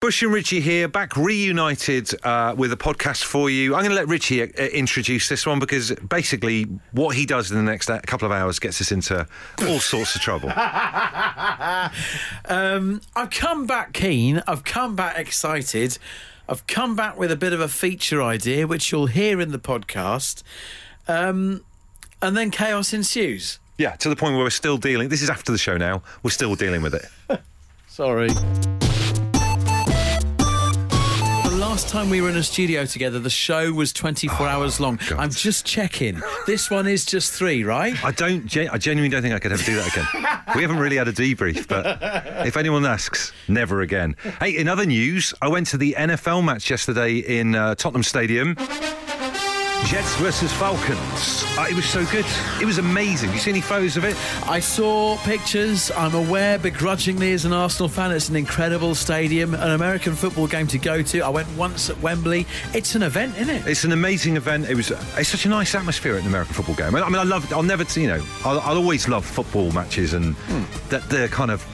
Bush and Richie here, back reunited uh, with a podcast for you. I'm going to let Richie uh, introduce this one because basically what he does in the next uh, couple of hours gets us into all sorts of trouble. um, I've come back keen, I've come back excited, I've come back with a bit of a feature idea, which you'll hear in the podcast. Um, and then chaos ensues. Yeah, to the point where we're still dealing. This is after the show now. We're still dealing with it. Sorry last time we were in a studio together, the show was 24 oh, hours long. God. I'm just checking. This one is just three, right? I don't. I genuinely don't think I could ever do that again. we haven't really had a debrief, but if anyone asks, never again. Hey, in other news, I went to the NFL match yesterday in uh, Tottenham Stadium. Jets versus Falcons. Uh, it was so good. It was amazing. You see any photos of it? I saw pictures. I'm aware, begrudgingly, as an Arsenal fan, it's an incredible stadium, an American football game to go to. I went once at Wembley. It's an event, isn't it? It's an amazing event. It was. It's such a nice atmosphere at an American football game. I mean, I love. I'll never, you know, I'll, I'll always love football matches and hmm. that the kind of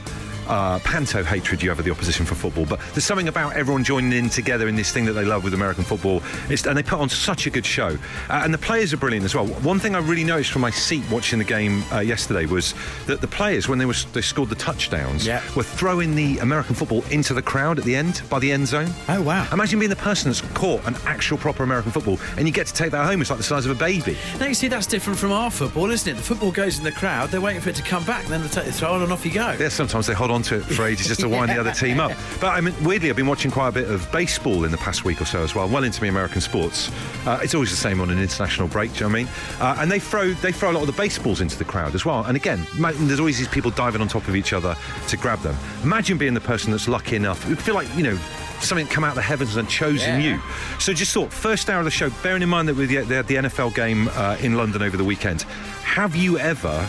uh, panto hatred you have of the opposition for football, but there's something about everyone joining in together in this thing that they love with American football. It's, and they put on such a good show. Uh, and the players are brilliant as well. One thing I really noticed from my seat watching the game uh, yesterday was that the players, when they, was, they scored the touchdowns, yeah. were throwing the American football into the crowd at the end, by the end zone. Oh, wow. Imagine being the person that's caught an actual proper American football and you get to take that home. It's like the size of a baby. Now, you see, that's different from our football, isn't it? The football goes in the crowd, they're waiting for it to come back, and then they take the throw and off you go. Yeah, sometimes they hold on to it for ages just to wind the other team up. But I mean, weirdly, I've been watching quite a bit of baseball in the past week or so as well. Well into the American sports. Uh, it's always the same on an international break. Do you know what I mean? Uh, and they throw they throw a lot of the baseballs into the crowd as well. And again, there's always these people diving on top of each other to grab them. Imagine being the person that's lucky enough. You feel like you know something come out of the heavens and chosen yeah. you. So just thought, first hour of the show, bearing in mind that we had the NFL game uh, in London over the weekend, have you ever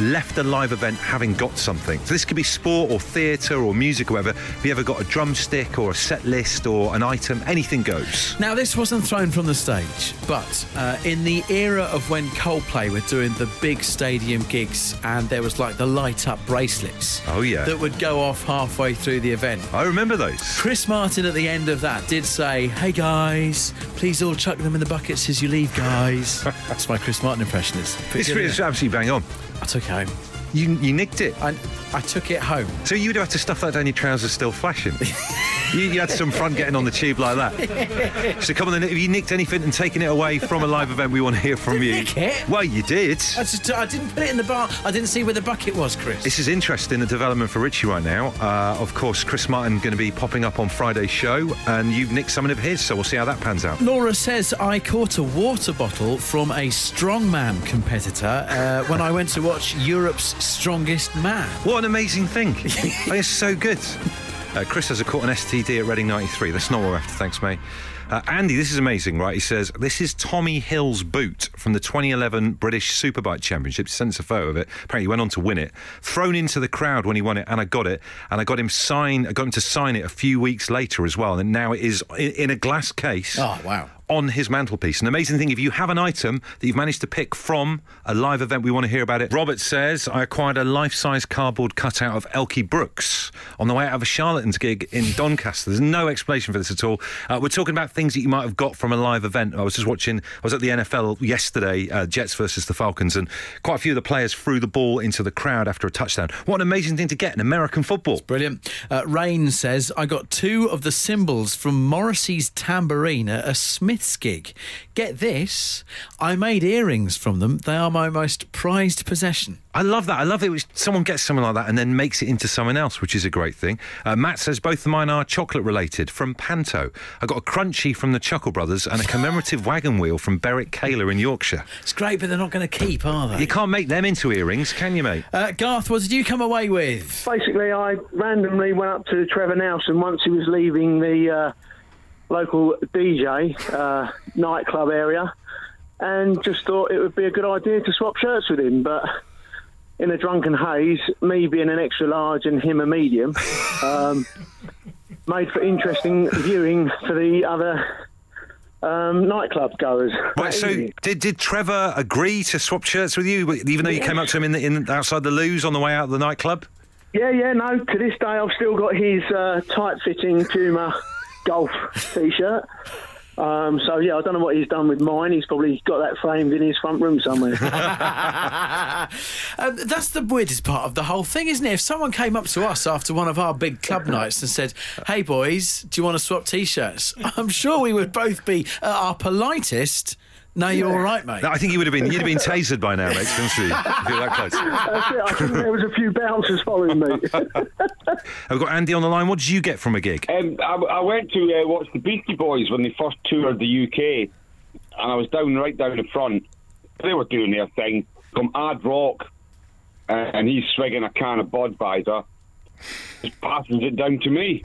left a live event having got something. So this could be sport or theatre or music or whatever. Have you ever got a drumstick or a set list or an item? Anything goes. Now, this wasn't thrown from the stage, but uh, in the era of when Coldplay were doing the big stadium gigs and there was like the light up bracelets. Oh, yeah. That would go off halfway through the event. I remember those. Chris Martin at the end of that did say, Hey guys, please all chuck them in the buckets as you leave, guys. That's my Chris Martin impression. It's, it's, it's absolutely bang on. I took it home. You, you nicked it. I, I took it home. So you would have had to stuff that down your trousers still flashing. you, you, had some front getting on the tube like that. so come on then, have you nicked anything and taken it away from a live event, we want to hear from you. Nick it? Well, you did. I, just, I, didn't put it in the bar. I didn't see where the bucket was, Chris. This is interesting, the development for Richie right now. Uh, of course, Chris Martin going to be popping up on Friday's show, and you've nicked some of his, so we'll see how that pans out. Laura says, I caught a water bottle from a strongman competitor uh, when I went to watch Europe's Strongest Man. What an amazing thing. it's so good. Uh, Chris has a caught an STD at Reading 93. That's not what we're after. Thanks, mate. Uh, Andy, this is amazing, right? He says, This is Tommy Hill's boot from the 2011 British Superbike Championship. He sent a photo of it. Apparently, he went on to win it. Thrown into the crowd when he won it, and I got it. And I got him sign. I got him to sign it a few weeks later as well. And now it is in, in a glass case. Oh, wow on his mantelpiece. An amazing thing if you have an item that you've managed to pick from a live event, we want to hear about it. Robert says, I acquired a life size cardboard cutout of Elkie Brooks on the way out of a Charlatans gig in Doncaster. There's no explanation for this at all. Uh, we're talking about things that you might have got from a live event. I was just watching, I was at the NFL yesterday, uh, Jets versus the Falcons, and quite a few of the players threw the ball into the crowd after a touchdown. What an amazing thing to get in American football. It's brilliant. Uh, Rain says, I got two of the cymbals from Morrissey's tambourine a Smith Smith's gig. Get this, I made earrings from them. They are my most prized possession. I love that. I love it. Someone gets something like that and then makes it into someone else, which is a great thing. Uh, Matt says both of mine are chocolate related from Panto. I got a Crunchie from the Chuckle Brothers and a commemorative wagon wheel from Berwick Kaler in Yorkshire. It's great, but they're not going to keep, are they? You can't make them into earrings, can you, mate? Uh, Garth, what did you come away with? Basically, I randomly went up to Trevor Nelson once he was leaving the. Uh, local DJ uh, nightclub area, and just thought it would be a good idea to swap shirts with him. But in a drunken haze, me being an extra large and him a medium, um, made for interesting viewing for the other um, nightclub goers. Right. So, did, did Trevor agree to swap shirts with you, even though you came up to him in, the, in outside the loos on the way out of the nightclub? Yeah, yeah, no. To this day, I've still got his uh, tight-fitting Puma golf T-shirt. Um, so yeah, I don't know what he's done with mine. He's probably got that framed in his front room somewhere. Um, that's the weirdest part of the whole thing, isn't it? If someone came up to us after one of our big club nights and said, "Hey boys, do you want to swap t-shirts?" I'm sure we would both be at our politest. No, you're all right, mate. No, I think you would have been. You'd have been tasered by now, mate. Couldn't you? If you're that close. That's it. I think there was a few bouncers following me. I've got Andy on the line. What did you get from a gig? Um, I, I went to uh, watch the Beastie Boys when they first toured the UK, and I was down right down the front. They were doing their thing. From Ad Rock, uh, and he's swigging a can of Budweiser. Just passes it down to me.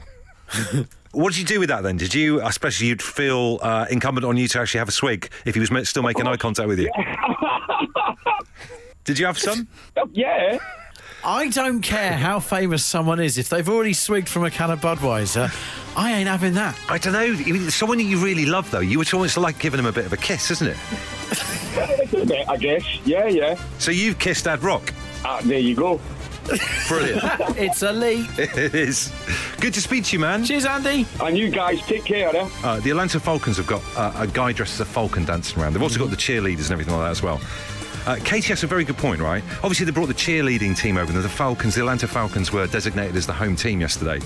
What did you do with that then? Did you, I suppose you'd feel uh, incumbent on you to actually have a swig if he was still making eye contact with you? Did you have some? Oh, yeah. I don't care how famous someone is. If they've already swigged from a can of Budweiser, I ain't having that. I don't know. Someone that you really love, though, you would almost like giving him a bit of a kiss, isn't it? I guess. Yeah, yeah. So you've kissed Ad Rock. Ah, there you go. Brilliant. It's elite. it is. Good to speak to you, man. Cheers, Andy. And you guys take care, eh? Uh, the Atlanta Falcons have got uh, a guy dressed as a falcon dancing around. They've also got the cheerleaders and everything like that as well. Uh, Katie has a very good point, right? Obviously, they brought the cheerleading team over. The Falcons, the Atlanta Falcons, were designated as the home team yesterday.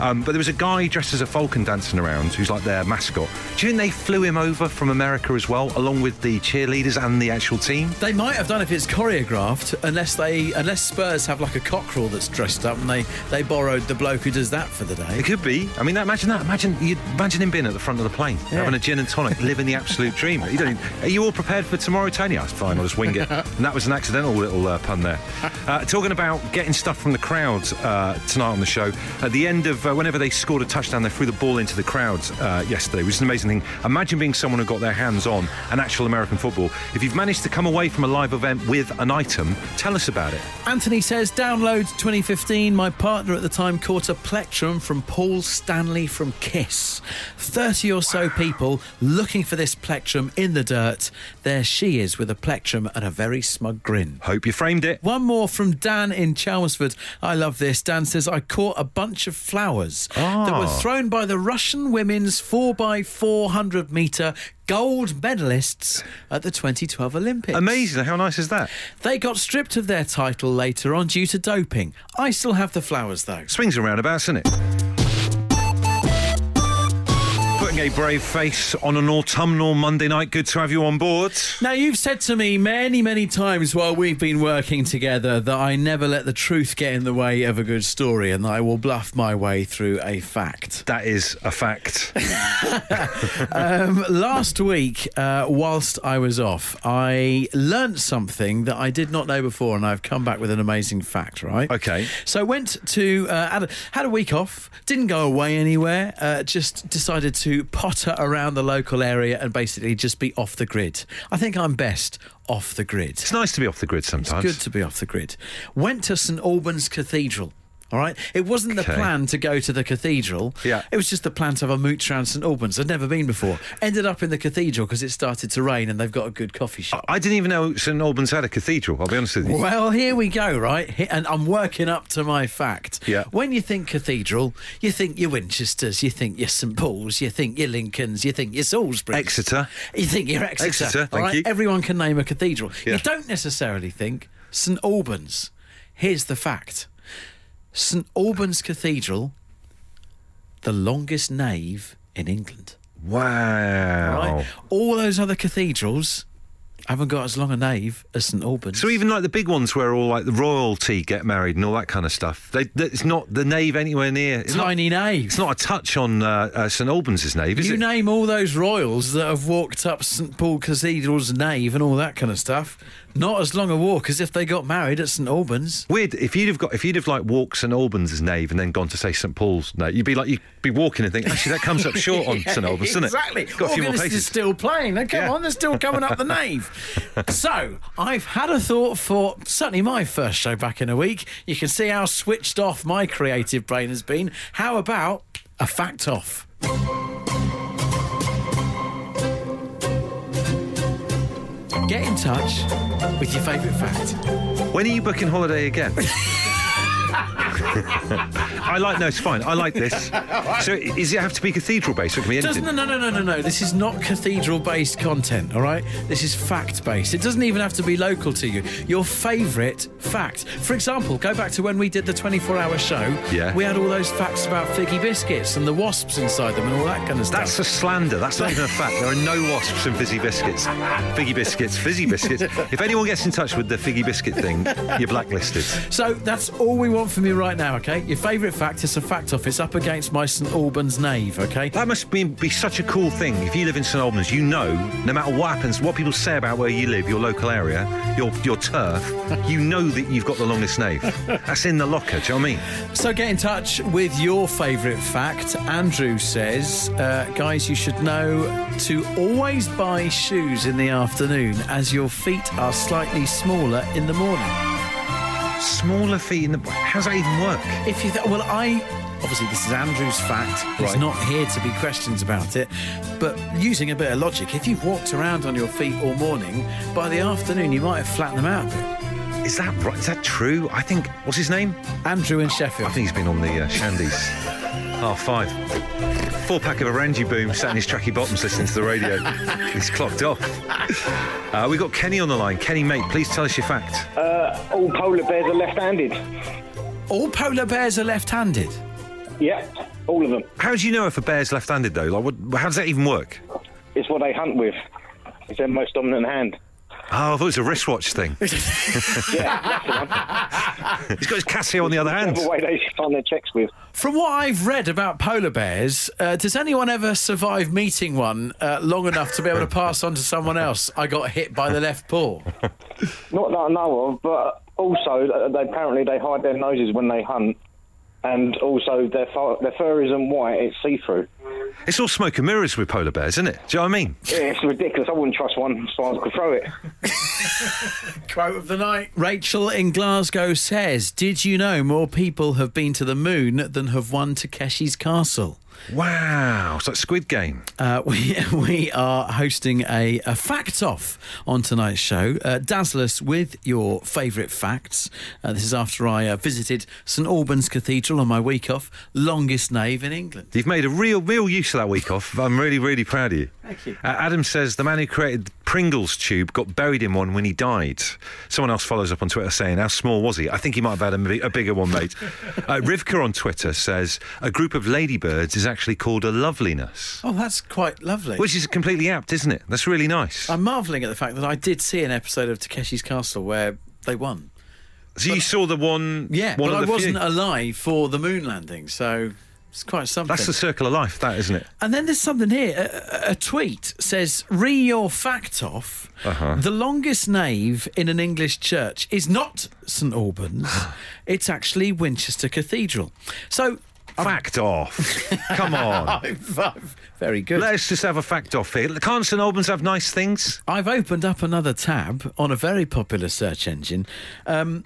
Um, but there was a guy dressed as a falcon dancing around who's like their mascot. Do you think they flew him over from America as well, along with the cheerleaders and the actual team? They might have done if it's choreographed, unless they unless Spurs have like a cockerel that's dressed up and they, they borrowed the bloke who does that for the day. It could be. I mean, imagine that. Imagine you imagine him being at the front of the plane, Yeah. having a gin and tonic, living the absolute dream. You don't, are you all prepared for tomorrow, Tony? Was fine. I'll just wing it. and that was an accidental little uh, pun there. Uh, talking about getting stuff from the crowd uh, tonight on the show. At the end of uh, whenever they scored a touchdown, they threw the ball into the crowd uh, yesterday, which is an amazing thing. Imagine being someone who got their hands on an actual American football. If you've managed to come away from a live event with an item, tell us about it. Anthony says, download 2015. My partner at the time caught a plectrum from Paul Stanley from Kiss. 30 or so people looking for this plectrum in the dirt. There she is with a plectrum and a very smug grin. Hope you framed it. One more from Dan in Chelmsford. I love this. Dan says, I caught a bunch of flowers that were Ah. thrown by the Russian women's 4x400 metre gold medalists at the 2012 Olympics. Amazing. How nice is that? They got stripped of their title later on due to doping. I still have the flowers though. Swings and roundabouts, isn't it? A brave face on an autumnal Monday night. Good to have you on board. Now, you've said to me many, many times while we've been working together that I never let the truth get in the way of a good story and that I will bluff my way through a fact. That is a fact. Um, last week, uh, whilst I was off, I learnt something that I did not know before, and I've come back with an amazing fact, right? Okay. So I went to, uh, had, a, had a week off, didn't go away anywhere, uh, just decided to potter around the local area and basically just be off the grid. I think I'm best off the grid. It's nice to be off the grid sometimes. It's good to be off the grid. Went to St Albans Cathedral. All right. It wasn't the Okay. plan to go to the cathedral. Yeah. It was just the plan to have a mooch around St Albans. I'd never been before. Ended up in the cathedral because it started to rain and they've got a good coffee shop. I didn't even know St Albans had a cathedral. I'll be honest with you. Well, here we go, right? And I'm working up to my fact. Yeah. When you think cathedral, you think your Winchesters, you think your St Paul's, you think your Lincolns, you think your Salisbury. Exeter. You think your Exeter. Exeter, all thank right? you. Everyone can name a cathedral. Yeah. You don't necessarily think St Albans. Here's the fact St Albans Cathedral, the longest nave in England. Wow. Right? All those other cathedrals haven't got as long a nave as St Albans. So even like the big ones where all like the royalty get married and all that kind of stuff, they, they- it's not the nave anywhere near. It's not, Tiny nave. it's not a touch on uh, uh, St Albans' nave, is you it? name all those royals that have walked up St Paul Cathedral's nave and all that kind of stuff. Not as long a walk as if they got married at St Albans. Weird. If you'd have got, if you'd have like walked St Albans' nave and then gone to say St Paul's nave, you'd be like, you'd be walking and think, actually, that comes up short on St Albans, doesn't it? exactly. Got a few more is still playing. Now, come Yeah. on, they're still coming up the nave. so, I've had a thought for certainly my first show back in a week. You can see how switched off my creative brain has been. How about a fact off? Get in touch with your favourite fact. When are you booking holiday again? I like no, it's fine. I like this. So, is it have to be cathedral based? Or can be anything? Doesn't, no, no, no, no, no. This is not cathedral based content, all right? This is fact based. It doesn't even have to be local to you. Your favourite fact. For example, go back to when we did the 24 hour show. Yeah. We had all those facts about figgy biscuits and the wasps inside them and all that kind of stuff. That's a slander. That's not even a fact. There are no wasps in fizzy biscuits. Figgy biscuits, fizzy biscuits. If anyone gets in touch with the figgy biscuit thing, you're blacklisted. So that's all we want from me right now, okay? Your favourite fact is a fact off. It's up against my St Albans nave, okay? That must be, be such a cool thing. If you live in St Albans, you know, no matter what happens, what people say about where you live, your local area, your your turf, you know that you've got the longest nave. That's in the locker. Do you know what I mean? So get in touch with your favourite fact. Andrew says, uh, guys, you should know to always buy shoes in the afternoon as your feet are slightly smaller in the morning. Smaller feet in the. How's that even work? If you, th- well, I obviously this is Andrew's fact. He's Right. not here to be questions about it, but using a bit of logic, if you've walked around on your feet all morning, by the afternoon you might have flattened them out a bit. Is that right? Is that true? I think. What's his name? Andrew in Sheffield. I think he's been on the uh, Shandies. Half five. Four pack of Oranjeboom, sat in his tracky bottoms listening to the radio. he's clocked off. Uh, we got Kenny on the line. Kenny, mate, please tell us your fact. Uh, all polar bears are left-handed. All polar bears are left-handed. Yeah, all of them. How do you know if a bear's left-handed though? Like, what, how does that even work? It's what they hunt with. It's their most dominant hand. Oh, I thought it was a wristwatch thing. Yeah, that's the one. He's got his Casio on the other hand. Whichever way they find their checks with. From what I've read about polar bears, uh, does anyone ever survive meeting one uh, long enough to be able to pass on to someone else? I got hit by the left paw. Not that I know of, but also uh, they, apparently they hide their noses when they hunt, and also their fur, their fur isn't white; it's see-through. It's all smoke and mirrors with polar bears, isn't it? Do you know what I mean? Yeah, it's ridiculous. I wouldn't trust one, so I could throw it. Quote of the night. Rachel in Glasgow says, Did you know more people have been to the moon than have won Takeshi's Castle? Wow, it's like Squid Game. Uh, we we are hosting a, a fact off on tonight's show. Uh, dazzle us with your favourite facts. Uh, this is after I uh, visited St Albans Cathedral on my week off, longest nave in England. You've made a real, real use of that week off. I'm really, really proud of you. Thank you. Uh, Adam says the man who created Pringles tube got buried in one when he died. Someone else follows up on Twitter saying, "How small was he?" I think he might have had a, a bigger one, mate. uh, Rivka on Twitter says a group of ladybirds is actually called a loveliness, Oh, that's quite lovely. which is completely apt, isn't it? That's really nice. I'm marvelling at the fact that I did see an episode of Takeshi's Castle where they won. so you saw the one, Yeah, one but I wasn't few. alive for the moon landing, so it's quite something. That's the circle of life, that isn't it? And then there's something here. A, a- tweet says, "Re your fact off. Uh-huh. The longest nave in an English church is not St Albans. it's actually Winchester Cathedral." So, Fact off. Come on. very good. Let's just have a fact off here. Can't St Albans have nice things? I've opened up another tab on a very popular search engine. Um,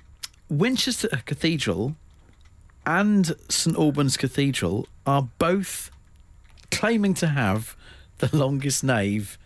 Winchester Cathedral and St Albans Cathedral are both claiming to have the longest nave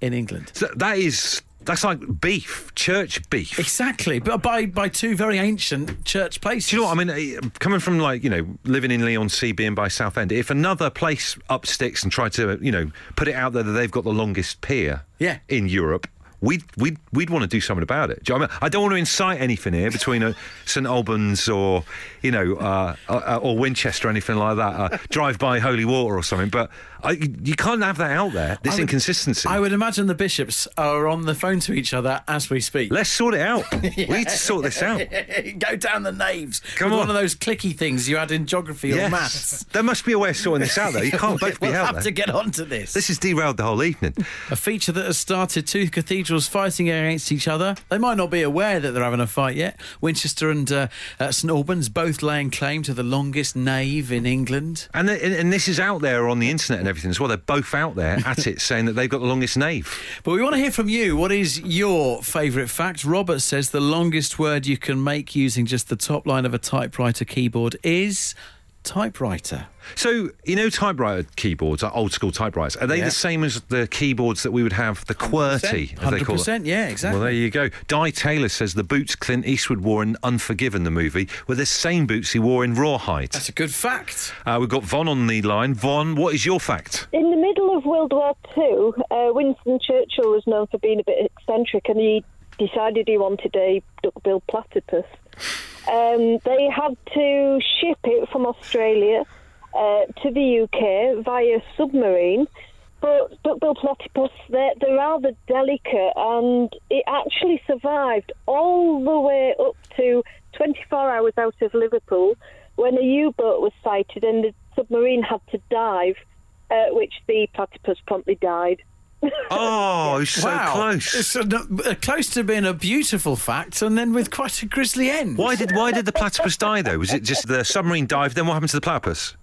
in England. So that is that's like beef, church beef. Exactly, but by by two very ancient church places. Do you know what I mean? Eh, Coming from like you know living in Leigh-on-Sea, being by Southend, if another place up sticks and try to you know put it out there that they've got the longest pier, Yeah. in Europe. We'd, we'd, we'd want to do something about it. Do you know I, mean? I don't want to incite anything here between uh, St Albans or, you know, uh, uh, or Winchester or anything like that. Uh, drive by holy water or something. But I, you can't have that out there. This I would- inconsistency. I would imagine the bishops are on the phone to each other as we speak. Let's sort it out. We need to sort this out. Go down the naves. Come on. one of those clicky things you had in geography or maths. There must be a way of sorting this out, though. You can't both be we'll out have there. to get onto this. This has derailed the whole evening. A feature that has started two cathedrals fighting against each other. They might not be aware that they're having a fight yet. Winchester and uh, uh, St Albans both laying claim to the longest nave in England. And, th- and and this is out there on the internet and everything as well. They're both out there at it saying that they've got the longest nave. But we want to hear from you. What is your favourite fact? Robert says the longest word you can make using just the top line of a typewriter keyboard is typewriter. So, you know, typewriter keyboards are old school typewriters. Are they Yeah. the same as the keyboards that we would have, the QWERTY, as they call it? 100%, yeah, exactly. Well, there you go. Di Taylor says the boots Clint Eastwood wore in Unforgiven, the movie, were the same boots he wore in Rawhide. That's a good fact. Uh, we've got Von on the line. Von, what is your fact? In the middle of World War II, uh, Winston Churchill was known for being a bit eccentric, and he decided he wanted a duckbill platypus. Um, they had to ship it from Australia uh, to the UK via submarine. But duckbill platypus, they're, they're rather delicate, and it actually survived all the way up to 24 hours out of Liverpool when a U-boat was sighted and the submarine had to dive, uh, which the platypus promptly died. Oh, it's so wow. close. It's uh, uh, close to being a beautiful fact and then with quite a grisly end. Why did why did the platypus die though? Was it just the submarine dive? Then what happened to the platypus?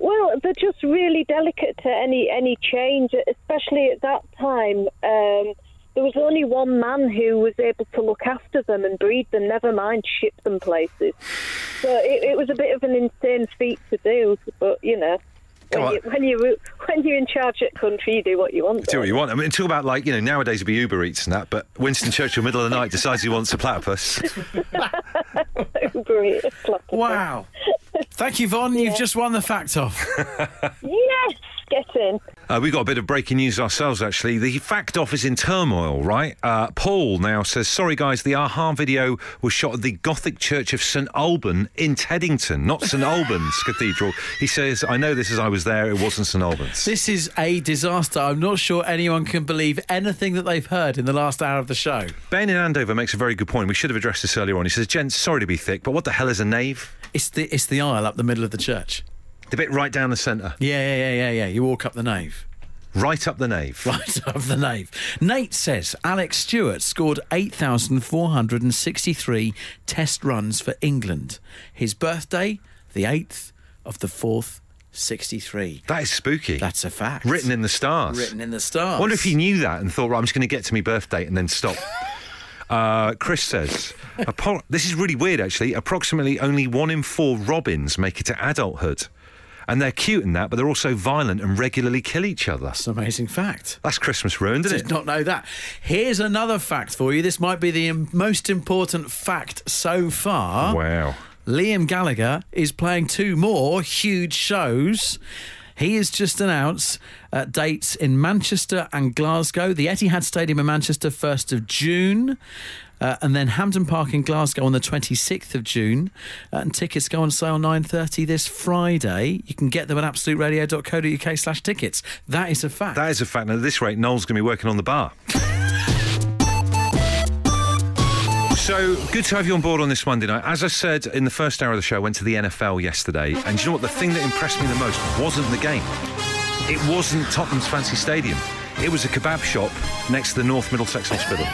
Well, they're just really delicate to any any change, especially at that time. Um, there was only one man who was able to look after them and breed them, never mind ship them places. So it, it was a bit of an insane feat to do, but you know. When, you, when you when you're in charge at country, you do what you want. Do what you want. I mean, talk about like you know nowadays it'd be Uber Eats and that, but Winston Churchill, middle of the night, decides he wants a platypus. Great. Wow. Thank you, Von. You've just won the fact off. Yes, get in. Uh, we got a bit of breaking news ourselves, actually. The fact off is in turmoil, right? Uh, Paul now says, Sorry, guys, the Aha video was shot at the Gothic Church of St Alban in Teddington, not St Albans Cathedral. He says, I know this as I was there, it wasn't St Albans. This is a disaster. I'm not sure anyone can believe anything that they've heard in the last hour of the show. Ben in Andover makes a very good point. We should have addressed this earlier on. He says, Gents, sorry to be thick, but what the hell is a nave? It's the it's the aisle up the middle of the church. The bit right down the centre, Yeah, yeah, yeah, yeah, yeah. You walk up the nave. right up the nave. Right up the nave. Nate says Alex Stewart scored 8,463 test runs for England. His birthday, the 8th of the 4th, 63. That is spooky. That's a fact. Written in the stars. Written in the stars. I wonder if he knew that and thought, right, I'm just going to get to my birthday and then stop. Uh, Chris says, "Appro- this is really weird actually. Approximately only one in four robins make it to adulthood. And they're cute in that, but they're also violent and regularly kill each other. That's an amazing fact. That's Christmas ruined, isn't Did it? not know that. Here's another fact for you. This might be the most important fact so far. Wow. Liam Gallagher is playing two more huge shows. He has just announced uh, dates in Manchester and Glasgow. The Etihad Stadium in Manchester, 1st of June. Uh, and then Hampden Park in Glasgow on the 26th of June. Uh, and tickets go on sale 9.30 this Friday. You can get them at absoluteradio.co.uk slash tickets. That is a fact. That is a fact. And at this rate, Noel's going to be working on the bar. So good to have you on board on this Monday night. As I said in the first hour of the show, I went to the NFL yesterday, and you know what? The thing that impressed me the most wasn't the game. It wasn't Tottenham's fancy stadium. It was a kebab shop next to the North Middlesex Hospital.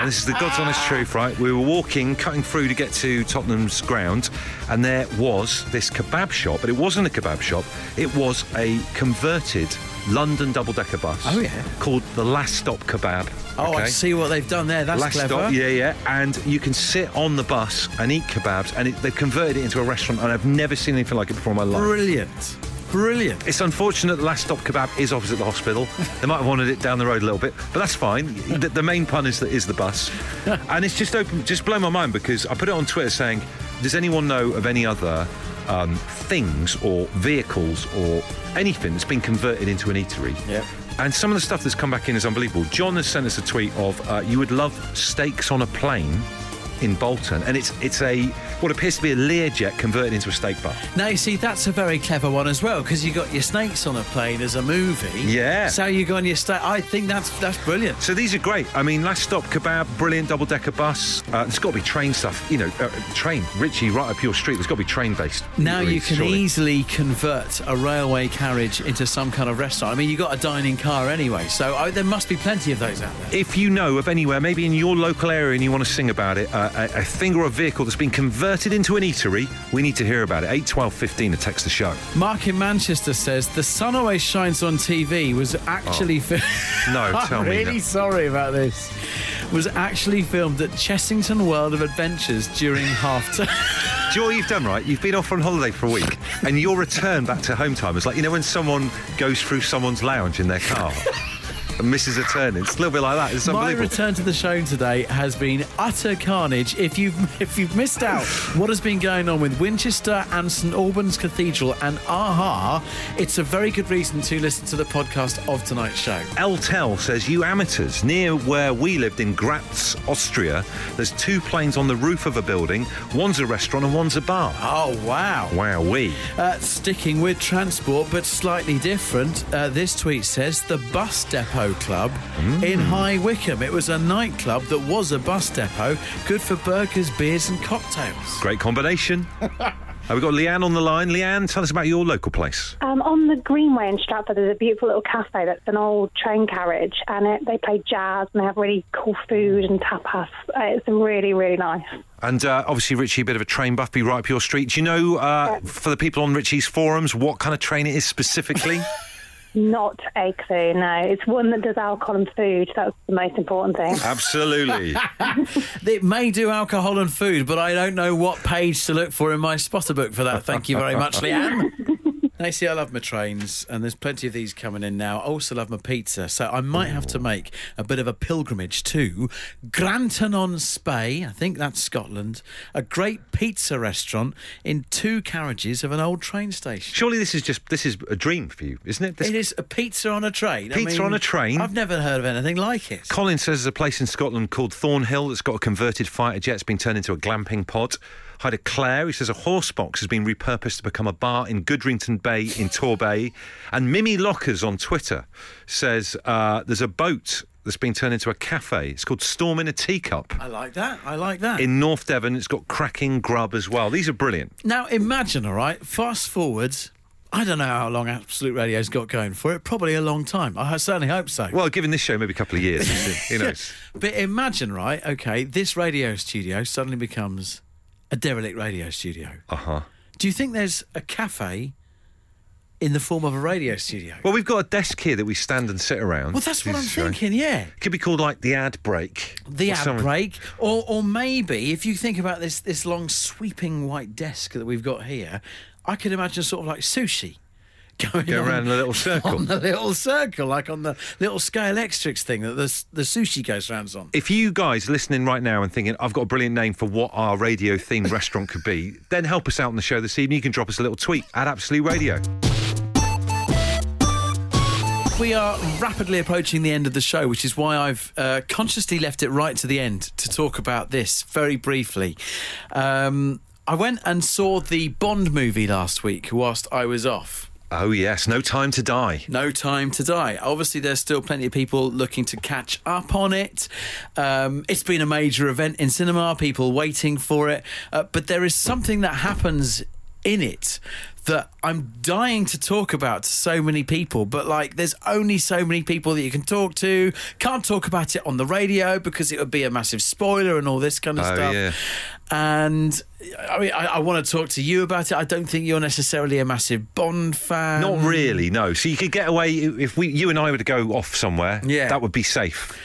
And this is the God's honest truth, right? We were walking, cutting through to get to Tottenham's ground, and there was this kebab shop, but it wasn't a kebab shop. It was a converted London double-decker bus. Oh, yeah. Called the Last Stop Kebab. oh, I see what they've done there. That's Last clever. stop, yeah, yeah, and you can sit on the bus and eat kebabs, and it, they've converted it into a restaurant, and I've never seen anything like it before in my life. Brilliant. Brilliant. It's unfortunate the last stop kebab is opposite the hospital. they might have wanted it down the road a little bit, but that's fine. The, the main pun is the, is the bus, and it's just open, just blown my mind because I put it on Twitter saying, "Does anyone know of any other um, things or vehicles or anything that's been converted into an eatery?" Yep. And some of the stuff that's come back in is unbelievable. John has sent us a tweet of uh, you would love steaks on a plane in Bolton, and it's it's a what appears to be a Learjet converted into a steak bar. Now, you see, that's a very clever one as well because you got your snakes on a plane as a movie. Yeah. So you go on your steak. I think that's that's brilliant. So these are great. I mean, last stop kebab, brilliant double decker bus. Uh, there's got to be train stuff, you know, uh, train. Richie, right up your street. There's got to be train based. Now you can surely. easily convert a railway carriage into some kind of restaurant. I mean, you've got a dining car anyway, so I, there must be plenty of those out there. If you know of anywhere, maybe in your local area, and you want to sing about it, uh, a, a thing or a vehicle that's been converted into an eatery, we need to hear about it. 8, 12, 15 to text the show. Mark in Manchester says the sun always shines on TV was actually oh. fi- No, I'm tell me really now. sorry about this. Was actually filmed at Chessington World of Adventures during half time. Do you know what you've done, right? You've been off on holiday for a week, and your return back to home time is like, you know, when someone goes through someone's lounge in their car and misses a turn. It's a little bit like that. It's My unbelievable. return to the show today has been utter carnage. If you've if you've missed out what has been going on with Winchester and St Albans Cathedral and Aha, it's a very good reason to listen to the podcast of tonight's show. Eltel says, You amateurs, near where we lived in Graz, Austria, there's two planes on the roof of a building. One's a restaurant and one's a bar. Oh wow! Wow, we. Uh, sticking with transport, but slightly different, uh, this tweet says the Bus Depot Club in High Wycombe. It was a nightclub that was a bus depot, good for burgers, beers, and cocktails. Great combination. uh, we've got Leanne on the line. Leanne, tell us about your local place. Um, on the Greenway in Stratford, there's a beautiful little cafe that's an old train carriage, and it, they play jazz and they have really cool food and tapas. Uh, it's really, really nice. And uh, obviously, Richie, a bit of a train buff, be right up your street. Do you know, uh, for the people on Richie's forums, what kind of train it is specifically? Not a clue, no. It's one that does alcohol and food. That's the most important thing. Absolutely. It may do alcohol and food, but I don't know what page to look for in my spotter book for that. Thank you very much, Leanne. They see I love my trains, and there's plenty of these coming in now. I also love my pizza, so I might have to make a bit of a pilgrimage to Grantown on Spey. I think that's Scotland. A great pizza restaurant in two carriages of an old train station. Surely this is just this is a dream for you, isn't it? This- It is a pizza on a train. I Pizza mean, on a train? I've never heard of anything like it. Colin says there's a place in Scotland called Thornhill that's got a converted fighter jet. It's been turned into a glamping pod. Hi to Claire, who says a horse box has been repurposed to become a bar in Goodrington Bay in Torbay. And Mimi Lockers on Twitter says uh, there's a boat that's been turned into a cafe. It's called Storm in a Teacup. I like that. I like that. In North Devon, it's got cracking grub as well. These are brilliant. Now imagine, all right, fast forwards. I don't know how long Absolute Radio's got going for it. Probably a long time. I certainly hope so. Well, given this show, maybe a couple of years. Who knows? but imagine, right? Okay, this radio studio suddenly becomes a derelict radio studio. Uh huh. Do you think there's a cafe in the form of a radio studio? Well, we've got a desk here that we stand and sit around. Well, that's what I'm show. thinking. Yeah. Could be called like the ad break. The ad something. break, or or maybe if you think about this this long sweeping white desk that we've got here, I could imagine sort of like sushi going Go around in a little circle. on the little circle, like on the little Scalextric thing that the the sushi goes round on. If you guys listening right now and thinking, I've got a brilliant name for what our radio themed restaurant could be, then help us out on the show this evening. You can drop us a little tweet at Absolute Radio. We are rapidly approaching the end of the show, which is why I've uh, consciously left it right to the end to talk about this very briefly. Um, I went and saw the Bond movie last week whilst I was off. Oh, yes, no time to die. No Time to Die. Obviously, there's still plenty of people looking to catch up on it. Um, it's been a major event in cinema, people waiting for it. Uh, but there is something that happens in it that I'm dying to talk about to so many people, but like there's only so many people that you can talk to. Can't talk about it on the radio because it would be a massive spoiler and all this kind of Oh, stuff. yeah. And I mean, I, I want to talk to you about it. I don't think you're necessarily a massive Bond fan. Not really, no. So you could get away if we, you and I were to go off somewhere. Yeah. that would be safe.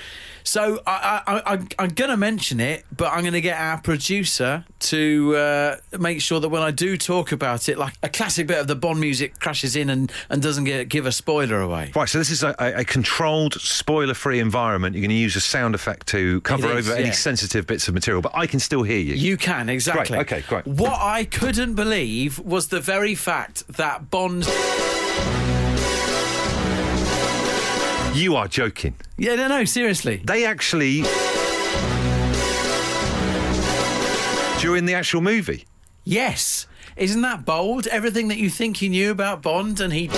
So I, I, I, I'm going to mention it, but I'm going to get our producer to uh, make sure that when I do talk about it, like a classic bit of the Bond music crashes in and, and doesn't get, give a spoiler away. Right, so this is a, a, controlled, spoiler-free environment. You're going to use a sound effect to cover is, over any sensitive bits of material, but I can still hear you. You can, exactly. Great, okay, great. What I couldn't believe was the very fact that Bond. You are joking. Yeah, no, no, seriously. They actually during the actual movie. Yes. Isn't that bold? Everything that you think you knew about Bond and he.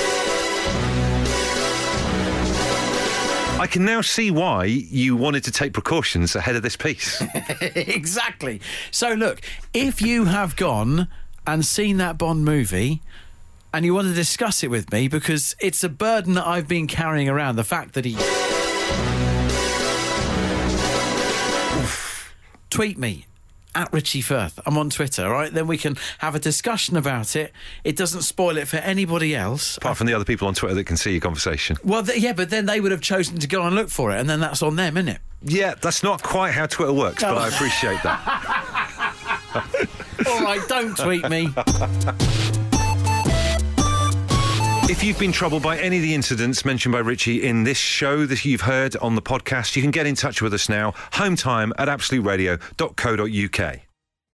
I can now see why you wanted to take precautions ahead of this piece. exactly. So, look, if you have gone and seen that Bond movie and you want to discuss it with me because it's a burden that I've been carrying around the fact that he. Oof. Tweet me at Richie Firth. I'm on Twitter, all right? Then we can have a discussion about it. It doesn't spoil it for anybody else. Apart from the other people on Twitter that can see your conversation. Well, th- yeah, but then they would have chosen to go and look for it, and then that's on them, isn't it? Yeah, that's not quite how Twitter works, but I appreciate that. All right, don't tweet me. If you've been troubled by any of the incidents mentioned by Richie in this show that you've heard on the podcast, you can get in touch with us now. Home time at absoluteradio.co.uk.